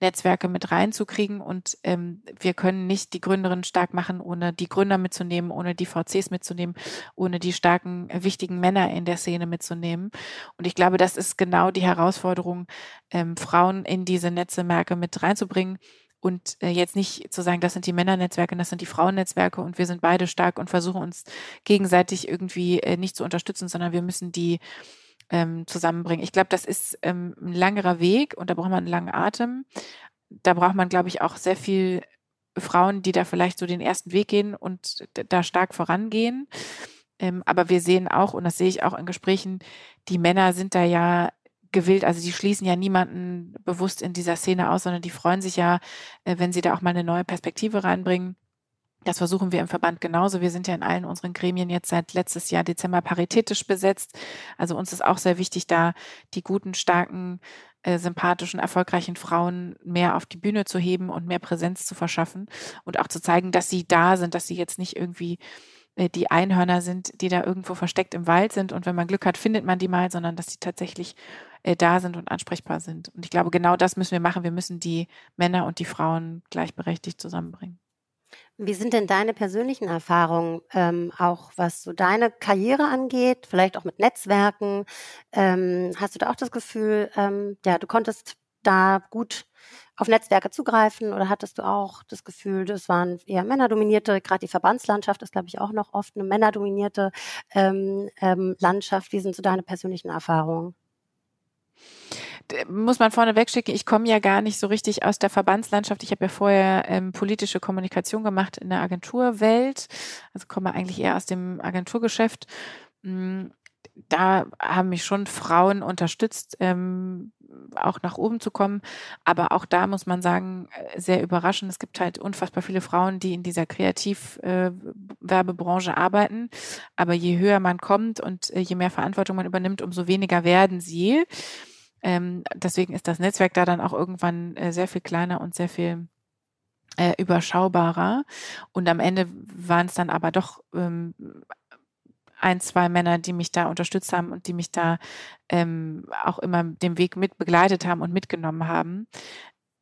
Netzwerke mit reinzukriegen. Und ähm, wir können nicht die Gründerin stark machen, ohne die Gründer mitzunehmen, ohne die VCs mitzunehmen, ohne die starken, wichtigen Männer in der Szene mitzunehmen. Und ich glaube, das ist genau die Herausforderung, ähm, Frauen in diese Netzwerke mit reinzubringen Und äh, jetzt nicht zu sagen, das sind die Männernetzwerke, das sind die Frauennetzwerke und wir sind beide stark und versuchen uns gegenseitig irgendwie äh, nicht zu unterstützen, sondern wir müssen die ähm, zusammenbringen. Ich glaube, das ist ähm, ein langerer Weg und da braucht man einen langen Atem. Da braucht man, glaube ich, auch sehr viel Frauen, die da vielleicht so den ersten Weg gehen und da stark vorangehen. Ähm, aber wir sehen auch, und das sehe ich auch in Gesprächen, die Männer sind da ja gewillt, also die schließen ja niemanden bewusst in dieser Szene aus, sondern die freuen sich ja, äh, wenn sie da auch mal eine neue Perspektive reinbringen. Das versuchen wir im Verband genauso. Wir sind ja in allen unseren Gremien jetzt seit letztes Jahr Dezember paritätisch besetzt. Also uns ist auch sehr wichtig, da die guten, starken, äh, sympathischen, erfolgreichen Frauen mehr auf die Bühne zu heben und mehr Präsenz zu verschaffen und auch zu zeigen, dass sie da sind, dass sie jetzt nicht irgendwie äh, die Einhörner sind, die da irgendwo versteckt im Wald sind und wenn man Glück hat, findet man die mal, sondern dass sie tatsächlich äh, da sind und ansprechbar sind. Und ich glaube, genau das müssen wir machen. Wir müssen die Männer und die Frauen gleichberechtigt zusammenbringen. Wie sind denn deine persönlichen Erfahrungen, ähm, auch was so deine Karriere angeht, vielleicht auch mit Netzwerken? Ähm, hast du da auch das Gefühl, ähm, ja, du konntest da gut auf Netzwerke zugreifen oder hattest du auch das Gefühl, das waren eher männerdominierte, gerade die Verbandslandschaft ist, glaube ich, auch noch oft eine männerdominierte ähm, ähm, Landschaft. Wie sind so deine persönlichen Erfahrungen? Muss man vorne wegschicken, ich komme ja gar nicht so richtig aus der Verbandslandschaft. Ich habe ja vorher ähm, politische Kommunikation gemacht in der Agenturwelt, also komme eigentlich eher aus dem Agenturgeschäft. Mm, da haben mich schon Frauen unterstützt, ähm, auch nach oben zu kommen. Aber auch da muss man sagen, äh, sehr überraschend. Es gibt halt unfassbar viele Frauen, die in dieser Kreativwerbebranche äh, arbeiten. Aber je höher man kommt und äh, je mehr Verantwortung man übernimmt, umso weniger werden sie. Ähm, deswegen ist das Netzwerk da dann auch irgendwann äh, sehr viel kleiner und sehr viel äh, überschaubarer. Und am Ende waren es dann aber doch ähm, ein, zwei Männer, die mich da unterstützt haben und die mich da ähm, auch immer den Weg mit begleitet haben und mitgenommen haben.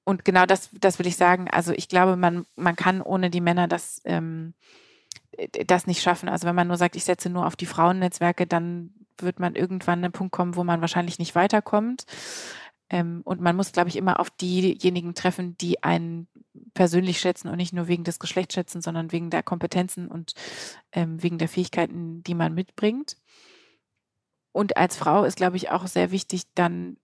Und genau das, das will ich sagen. Also ich glaube, man, man kann ohne die Männer das, ähm, das nicht schaffen. Also wenn man nur sagt, ich setze nur auf die Frauennetzwerke, dann wird man irgendwann an einen Punkt kommen, wo man wahrscheinlich nicht weiterkommt. Ähm, und man muss, glaube ich, immer auf diejenigen treffen, die einen persönlich schätzen und nicht nur wegen des Geschlechts schätzen, sondern wegen der Kompetenzen und ähm, wegen der Fähigkeiten, die man mitbringt. Und als Frau ist, glaube ich, auch sehr wichtig, dann,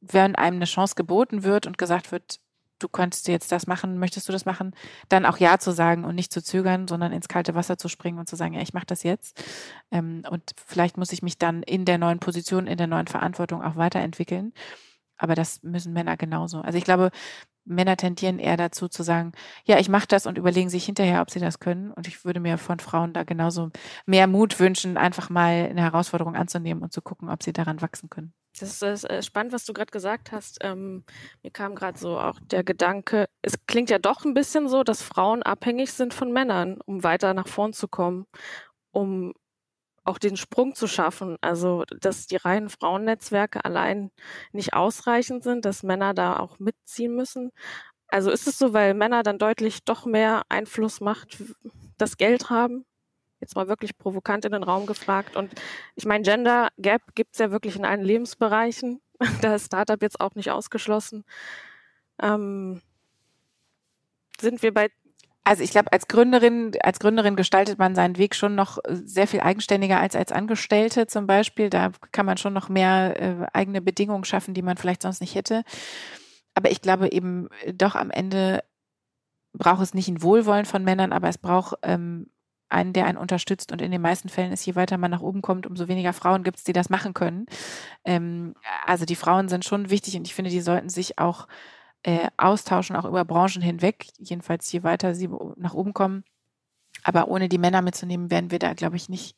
wenn einem eine Chance geboten wird und gesagt wird, du könntest jetzt das machen, möchtest du das machen, dann auch Ja zu sagen und nicht zu zögern, sondern ins kalte Wasser zu springen und zu sagen, ja, ich mache das jetzt. Ähm, und vielleicht muss ich mich dann in der neuen Position, in der neuen Verantwortung auch weiterentwickeln. Aber das müssen Männer genauso. Also ich glaube, Männer tendieren eher dazu zu sagen, ja, ich mache das und überlegen sich hinterher, ob sie das können. Und ich würde mir von Frauen da genauso mehr Mut wünschen, einfach mal eine Herausforderung anzunehmen und zu gucken, ob sie daran wachsen können. Das ist äh, spannend, was du gerade gesagt hast. Ähm, mir kam gerade so auch der Gedanke, es klingt ja doch ein bisschen so, dass Frauen abhängig sind von Männern, um weiter nach vorn zu kommen, um auch den Sprung zu schaffen. Also, dass die reinen Frauennetzwerke allein nicht ausreichend sind, dass Männer da auch mitziehen müssen. Also ist es so, weil Männer dann deutlich doch mehr Einflussmacht das Geld haben? Jetzt mal wirklich provokant in den Raum gefragt. Und ich meine, Gender Gap gibt es ja wirklich in allen Lebensbereichen. da ist Startup jetzt auch nicht ausgeschlossen. Ähm, sind wir bei also ich glaube, als Gründerin, als Gründerin gestaltet man seinen Weg schon noch sehr viel eigenständiger als als Angestellte zum Beispiel. Da kann man schon noch mehr äh, eigene Bedingungen schaffen, die man vielleicht sonst nicht hätte. Aber ich glaube eben doch am Ende braucht es nicht ein Wohlwollen von Männern, aber es braucht ähm, einen, der einen unterstützt. Und in den meisten Fällen ist, je weiter man nach oben kommt, umso weniger Frauen gibt es, die das machen können. Ähm, also die Frauen sind schon wichtig und ich finde, die sollten sich auch äh, austauschen, auch über Branchen hinweg, jedenfalls je weiter sie nach oben kommen. Aber ohne die Männer mitzunehmen, werden wir da, glaube ich, nicht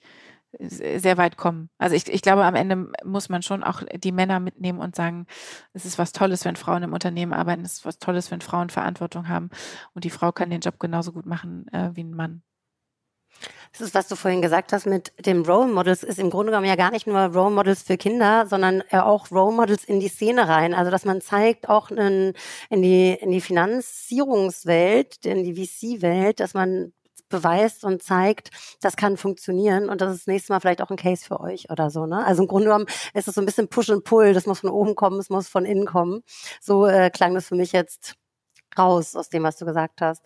sehr weit kommen. Also ich, ich glaube, am Ende muss man schon auch die Männer mitnehmen und sagen, es ist was Tolles, wenn Frauen im Unternehmen arbeiten, es ist was Tolles, wenn Frauen Verantwortung haben und die Frau kann den Job genauso gut machen äh, wie ein Mann. Das ist, was du vorhin gesagt hast mit dem Role Models, ist im Grunde genommen ja gar nicht nur Role Models für Kinder, sondern auch Role Models in die Szene rein. Also, dass man zeigt auch in, in die, in die Finanzierungswelt, in die VC-Welt, dass man beweist und zeigt, das kann funktionieren und das ist das nächste Mal vielleicht auch ein Case für euch oder so. Ne? Also im Grunde genommen ist es so ein bisschen Push und Pull, das muss von oben kommen, es muss von innen kommen. So äh, klang das für mich jetzt raus aus dem, was du gesagt hast.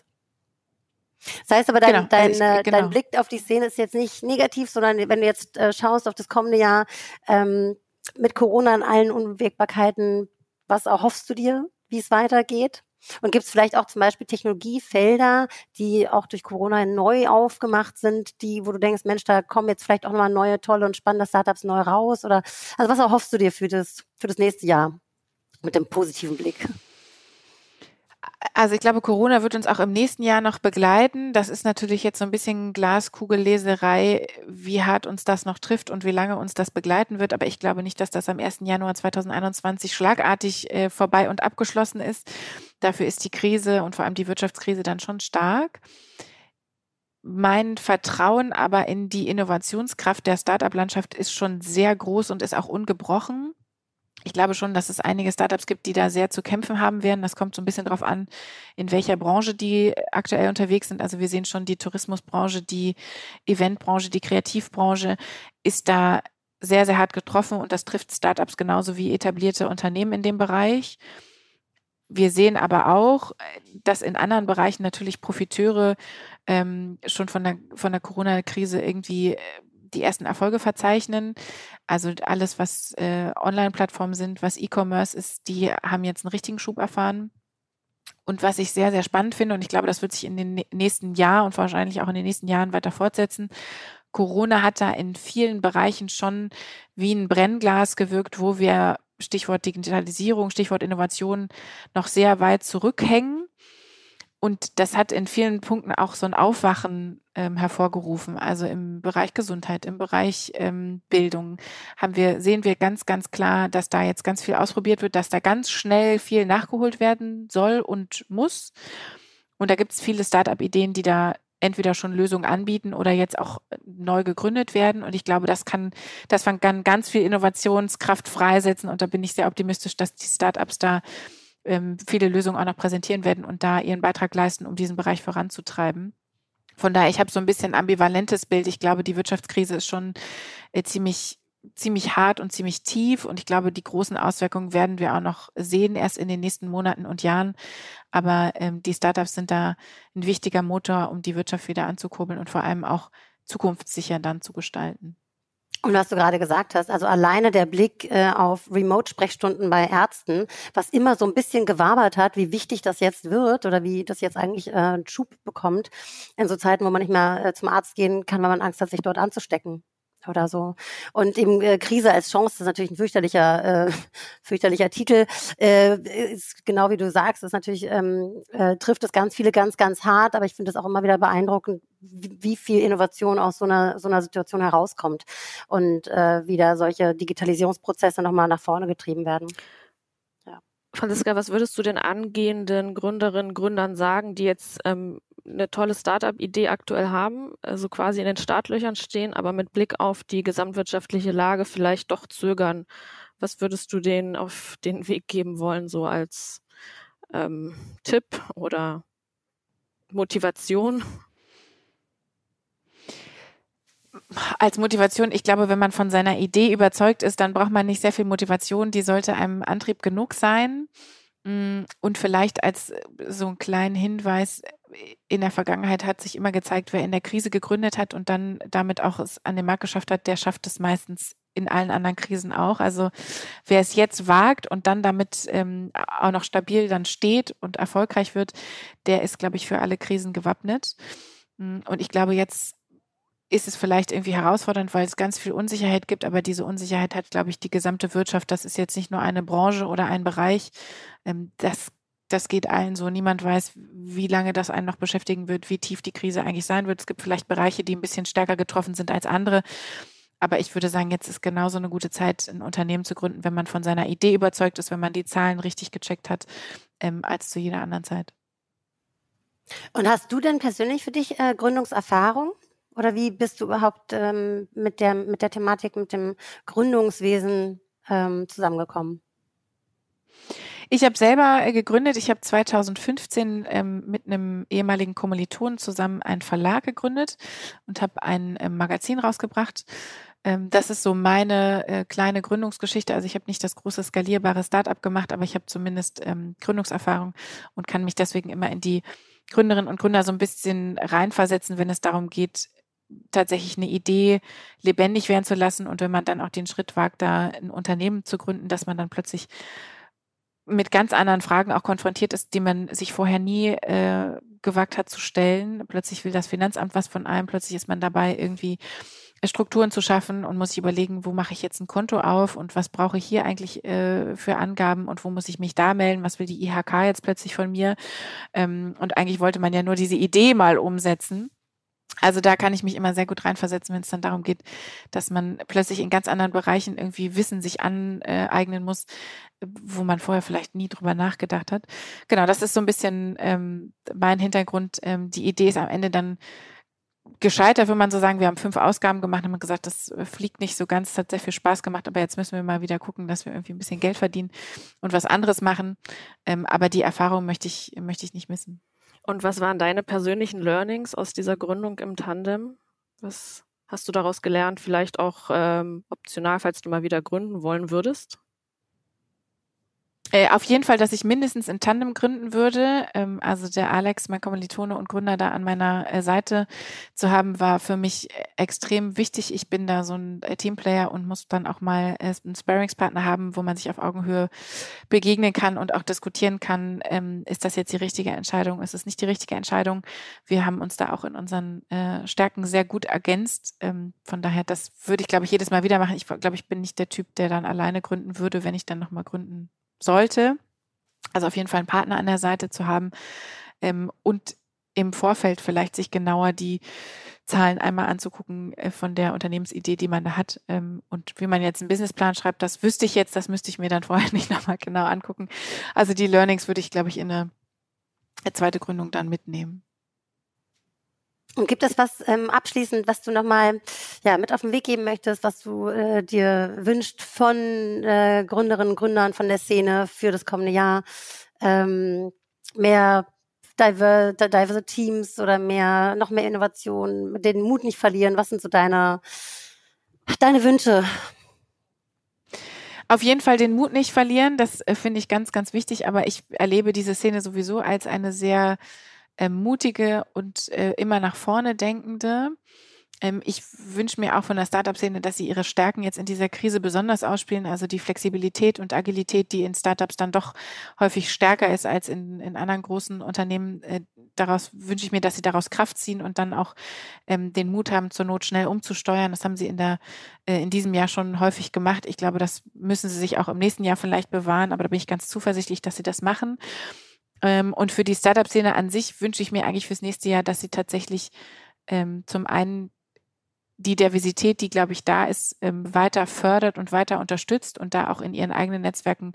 Das heißt aber, dein, genau, dein, ich, äh, genau. dein Blick auf die Szene ist jetzt nicht negativ, sondern wenn du jetzt äh, schaust auf das kommende Jahr ähm, mit Corona und allen Unwägbarkeiten, was erhoffst du dir, wie es weitergeht? Und gibt es vielleicht auch zum Beispiel Technologiefelder, die auch durch Corona neu aufgemacht sind, die, wo du denkst, Mensch, da kommen jetzt vielleicht auch nochmal neue, tolle und spannende Startups neu raus? Oder also was erhoffst du dir für das, für das nächste Jahr mit dem positiven Blick? Also ich glaube, Corona wird uns auch im nächsten Jahr noch begleiten. Das ist natürlich jetzt so ein bisschen Glaskugelleserei, wie hart uns das noch trifft und wie lange uns das begleiten wird. Aber ich glaube nicht, dass das am 1. Januar 2021 schlagartig äh, vorbei und abgeschlossen ist. Dafür ist die Krise und vor allem die Wirtschaftskrise dann schon stark. Mein Vertrauen aber in die Innovationskraft der Startup-Landschaft ist schon sehr groß und ist auch ungebrochen ich glaube schon, dass es einige Startups gibt, die da sehr zu kämpfen haben werden. Das kommt so ein bisschen darauf an, in welcher Branche die aktuell unterwegs sind. Also wir sehen schon, die Tourismusbranche, die Eventbranche, die Kreativbranche ist da sehr, sehr hart getroffen und das trifft Startups genauso wie etablierte Unternehmen in dem Bereich. Wir sehen aber auch, dass in anderen Bereichen natürlich Profiteure ähm, schon von der, von der Corona-Krise irgendwie äh, die ersten Erfolge verzeichnen. Also alles, was äh, Online-Plattformen sind, was E-Commerce ist, die haben jetzt einen richtigen Schub erfahren. Und was ich sehr, sehr spannend finde, und ich glaube, das wird sich in den nächsten Jahren und wahrscheinlich auch in den nächsten Jahren weiter fortsetzen, Corona hat da in vielen Bereichen schon wie ein Brennglas gewirkt, wo wir Stichwort Digitalisierung, Stichwort Innovation noch sehr weit zurückhängen und das hat in vielen Punkten auch so ein Aufwachen ähm, hervorgerufen. Also im Bereich Gesundheit, im Bereich ähm, Bildung haben wir, sehen wir ganz, ganz klar, dass da jetzt ganz viel ausprobiert wird, dass da ganz schnell viel nachgeholt werden soll und muss. Und da gibt es viele Start-up-Ideen, die da entweder schon Lösungen anbieten oder jetzt auch neu gegründet werden. Und ich glaube, das kann, das kann ganz viel Innovationskraft freisetzen. Und da bin ich sehr optimistisch, dass die Start-ups da ähm, viele Lösungen auch noch präsentieren werden und da ihren Beitrag leisten, um diesen Bereich voranzutreiben. Von daher, ich habe so ein bisschen ambivalentes Bild. Ich glaube, die Wirtschaftskrise ist schon äh, ziemlich ziemlich hart und ziemlich tief und ich glaube, die großen Auswirkungen werden wir auch noch sehen erst in den nächsten Monaten und Jahren. Aber ähm, die Startups sind da ein wichtiger Motor, um die Wirtschaft wieder anzukurbeln und vor allem auch zukunftssicher dann zu gestalten. Und was du gerade gesagt hast, also alleine der Blick äh, auf Remote-Sprechstunden bei Ärzten, was immer so ein bisschen gewabert hat, wie wichtig das jetzt wird oder wie das jetzt eigentlich äh, einen Schub bekommt, in so Zeiten, wo man nicht mehr äh, zum Arzt gehen kann, weil man Angst hat, sich dort anzustecken oder so. Und eben äh, Krise als Chance, das ist natürlich ein fürchterlicher, äh, fürchterlicher Titel. Äh, ist genau wie du sagst, ist natürlich ähm, äh, trifft es ganz viele ganz, ganz hart, aber ich finde es auch immer wieder beeindruckend, wie, wie viel Innovation aus so einer so einer Situation herauskommt und äh, wie da solche Digitalisierungsprozesse nochmal nach vorne getrieben werden. Franziska, was würdest du den angehenden Gründerinnen, Gründern sagen, die jetzt ähm, eine tolle Startup-Idee aktuell haben, also quasi in den Startlöchern stehen, aber mit Blick auf die gesamtwirtschaftliche Lage vielleicht doch zögern? Was würdest du denen auf den Weg geben wollen, so als ähm, Tipp oder Motivation? als Motivation, ich glaube, wenn man von seiner Idee überzeugt ist, dann braucht man nicht sehr viel Motivation. Die sollte einem Antrieb genug sein. Mm, und vielleicht als äh, so einen kleinen Hinweis, in der Vergangenheit hat sich immer gezeigt, wer in der Krise gegründet hat und dann damit auch es an den Markt geschafft hat, der schafft es meistens in allen anderen Krisen auch. Also wer es jetzt wagt und dann damit ähm, auch noch stabil dann steht und erfolgreich wird, der ist, glaube ich, für alle Krisen gewappnet. Mm, und ich glaube, jetzt ist es vielleicht irgendwie herausfordernd, weil es ganz viel Unsicherheit gibt, aber diese Unsicherheit hat, glaube ich, die gesamte Wirtschaft. Das ist jetzt nicht nur eine Branche oder ein Bereich. Ähm, das, das geht allen so. Niemand weiß, wie lange das einen noch beschäftigen wird, wie tief die Krise eigentlich sein wird. Es gibt vielleicht Bereiche, die ein bisschen stärker getroffen sind als andere. Aber ich würde sagen, jetzt ist genauso eine gute Zeit, ein Unternehmen zu gründen, wenn man von seiner Idee überzeugt ist, wenn man die Zahlen richtig gecheckt hat, ähm, als zu jeder anderen Zeit. Und hast du denn persönlich für dich äh, Gründungserfahrung? Oder wie bist du überhaupt ähm, mit, der, mit der Thematik, mit dem Gründungswesen ähm, zusammengekommen? Ich habe selber äh, gegründet. Ich habe 2015 ähm, mit einem ehemaligen Kommilitonen zusammen einen Verlag gegründet und habe ein ähm, Magazin rausgebracht Ähm, das ist so meine äh, kleine Gründungsgeschichte. Also ich habe nicht das große skalierbare Startup gemacht, aber ich habe zumindest ähm, Gründungserfahrung und kann mich deswegen immer in die Gründerinnen und Gründer so ein bisschen reinversetzen, wenn es darum geht, tatsächlich eine Idee lebendig werden zu lassen und wenn man dann auch den Schritt wagt, da ein Unternehmen zu gründen, dass man dann plötzlich mit ganz anderen Fragen auch konfrontiert ist, die man sich vorher nie äh, gewagt hat zu stellen. Plötzlich will das Finanzamt was von einem, plötzlich ist man dabei, irgendwie Strukturen zu schaffen und muss sich überlegen, wo mache ich jetzt ein Konto auf und was brauche ich hier eigentlich äh, für Angaben und wo muss ich mich da melden, was will die IHK jetzt plötzlich von mir. Ähm, und eigentlich wollte man ja nur diese Idee mal umsetzen. Also da kann ich mich immer sehr gut reinversetzen, wenn es dann darum geht, dass man plötzlich in ganz anderen Bereichen irgendwie Wissen sich aneignen muss, wo man vorher vielleicht nie drüber nachgedacht hat. Genau, das ist so ein bisschen ähm, mein Hintergrund. Ähm, die Idee ist am Ende dann gescheitert, wenn man so sagen, wir haben fünf Ausgaben gemacht, haben gesagt, das fliegt nicht so ganz, hat sehr viel Spaß gemacht, aber jetzt müssen wir mal wieder gucken, dass wir irgendwie ein bisschen Geld verdienen und was anderes machen. Ähm, aber die Erfahrung möchte ich, möchte ich nicht missen. Und was waren deine persönlichen Learnings aus dieser Gründung im Tandem? Was hast du daraus gelernt? Vielleicht auch ähm, optional, falls du mal wieder gründen wollen würdest? Äh, auf jeden Fall, dass ich mindestens in Tandem gründen würde. Ähm, also der Alex, mein Kommilitone und Gründer da an meiner äh, Seite zu haben, war für mich äh, extrem wichtig. Ich bin da so ein äh, Teamplayer und muss dann auch mal äh, einen Sparringspartner haben, wo man sich auf Augenhöhe begegnen kann und auch diskutieren kann, ähm, ist das jetzt die richtige Entscheidung, ist es nicht die richtige Entscheidung. Wir haben uns da auch in unseren äh, Stärken sehr gut ergänzt. Ähm, von daher, das würde ich, glaube ich, jedes Mal wieder machen. Ich glaube, ich bin nicht der Typ, der dann alleine gründen würde, wenn ich dann nochmal gründen sollte. Also auf jeden Fall einen Partner an der Seite zu haben ähm, und im Vorfeld vielleicht sich genauer die Zahlen einmal anzugucken äh, von der Unternehmensidee, die man da hat. Ähm, und wie man jetzt einen Businessplan schreibt, das wüsste ich jetzt, das müsste ich mir dann vorher nicht nochmal genau angucken. Also die Learnings würde ich, glaube ich, in eine, eine zweite Gründung dann mitnehmen. Und gibt es was ähm, abschließend, was du nochmal ja, mit auf den Weg geben möchtest, was du äh, dir wünscht von äh, Gründerinnen und Gründern von der Szene für das kommende Jahr? Ähm, mehr diverse, diverse Teams oder mehr, noch mehr Innovationen, den Mut nicht verlieren. Was sind so deine, deine Wünsche? Auf jeden Fall den Mut nicht verlieren, das äh, finde ich ganz, ganz wichtig, aber ich erlebe diese Szene sowieso als eine sehr äh, mutige und äh, immer nach vorne denkende. Ähm, ich wünsche mir auch von der Startup-Szene, dass sie ihre Stärken jetzt in dieser Krise besonders ausspielen, also die Flexibilität und Agilität, die in Startups dann doch häufig stärker ist als in, in anderen großen Unternehmen. Äh, daraus wünsche ich mir, dass sie daraus Kraft ziehen und dann auch ähm, den Mut haben, zur Not schnell umzusteuern. Das haben sie in der äh, in diesem Jahr schon häufig gemacht. Ich glaube, das müssen sie sich auch im nächsten Jahr vielleicht bewahren, aber da bin ich ganz zuversichtlich, dass sie das machen. Ähm, und für die Startup-Szene an sich wünsche ich mir eigentlich fürs nächste Jahr, dass sie tatsächlich ähm, zum einen die Diversität, die, glaube ich, da ist, ähm, weiter fördert und weiter unterstützt und da auch in ihren eigenen Netzwerken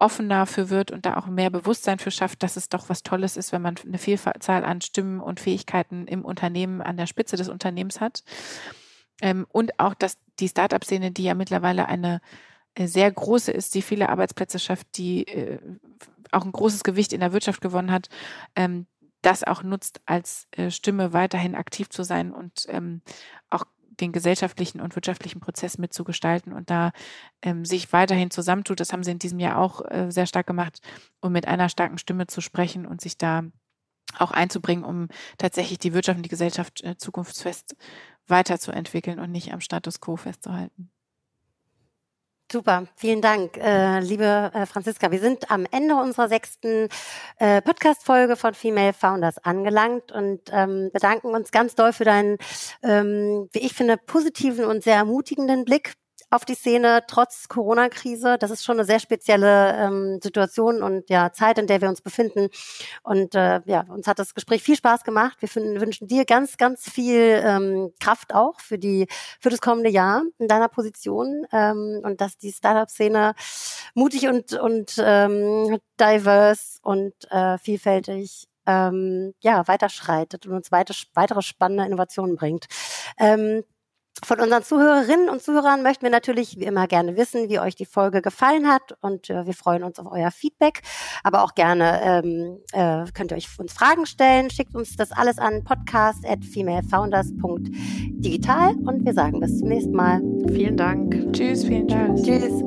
offener für wird und da auch mehr Bewusstsein für schafft, dass es doch was Tolles ist, wenn man eine Vielzahl an Stimmen und Fähigkeiten im Unternehmen, an der Spitze des Unternehmens hat. Ähm, und auch, dass die Startup-Szene, die ja mittlerweile eine sehr große ist, die viele Arbeitsplätze schafft, die äh, auch ein großes Gewicht in der Wirtschaft gewonnen hat, ähm, das auch nutzt, als äh, Stimme weiterhin aktiv zu sein und ähm, auch den gesellschaftlichen und wirtschaftlichen Prozess mitzugestalten und da ähm, sich weiterhin zusammentut. Das haben sie in diesem Jahr auch äh, sehr stark gemacht, um mit einer starken Stimme zu sprechen und sich da auch einzubringen, um tatsächlich die Wirtschaft und die Gesellschaft äh, zukunftsfest weiterzuentwickeln und nicht am Status quo festzuhalten. Super, vielen Dank, äh, liebe äh, Franziska. Wir sind am Ende unserer sechsten äh, Podcast-Folge von Female Founders angelangt und ähm, bedanken uns ganz doll für deinen, ähm, wie ich finde, positiven und sehr ermutigenden Blick auf die Szene trotz Corona-Krise. Das ist schon eine sehr spezielle ähm, Situation und ja Zeit, in der wir uns befinden. Und äh, ja, uns hat das Gespräch viel Spaß gemacht. Wir finden, wünschen dir ganz, ganz viel ähm, Kraft auch für die für das kommende Jahr in deiner Position ähm, und dass die Startup-Szene mutig und und ähm, diverse und äh, vielfältig ähm, ja weiterschreitet und uns weiter, weitere spannende Innovationen bringt. Ähm, Von unseren Zuhörerinnen und Zuhörern möchten wir natürlich wie immer gerne wissen, wie euch die Folge gefallen hat und äh, wir freuen uns auf euer Feedback. Aber auch gerne ähm, äh, könnt ihr euch uns Fragen stellen. Schickt uns das alles an podcast at femalefounders.digital und wir sagen bis zum nächsten Mal. Vielen Dank. Tschüss, vielen Dank. Tschüss.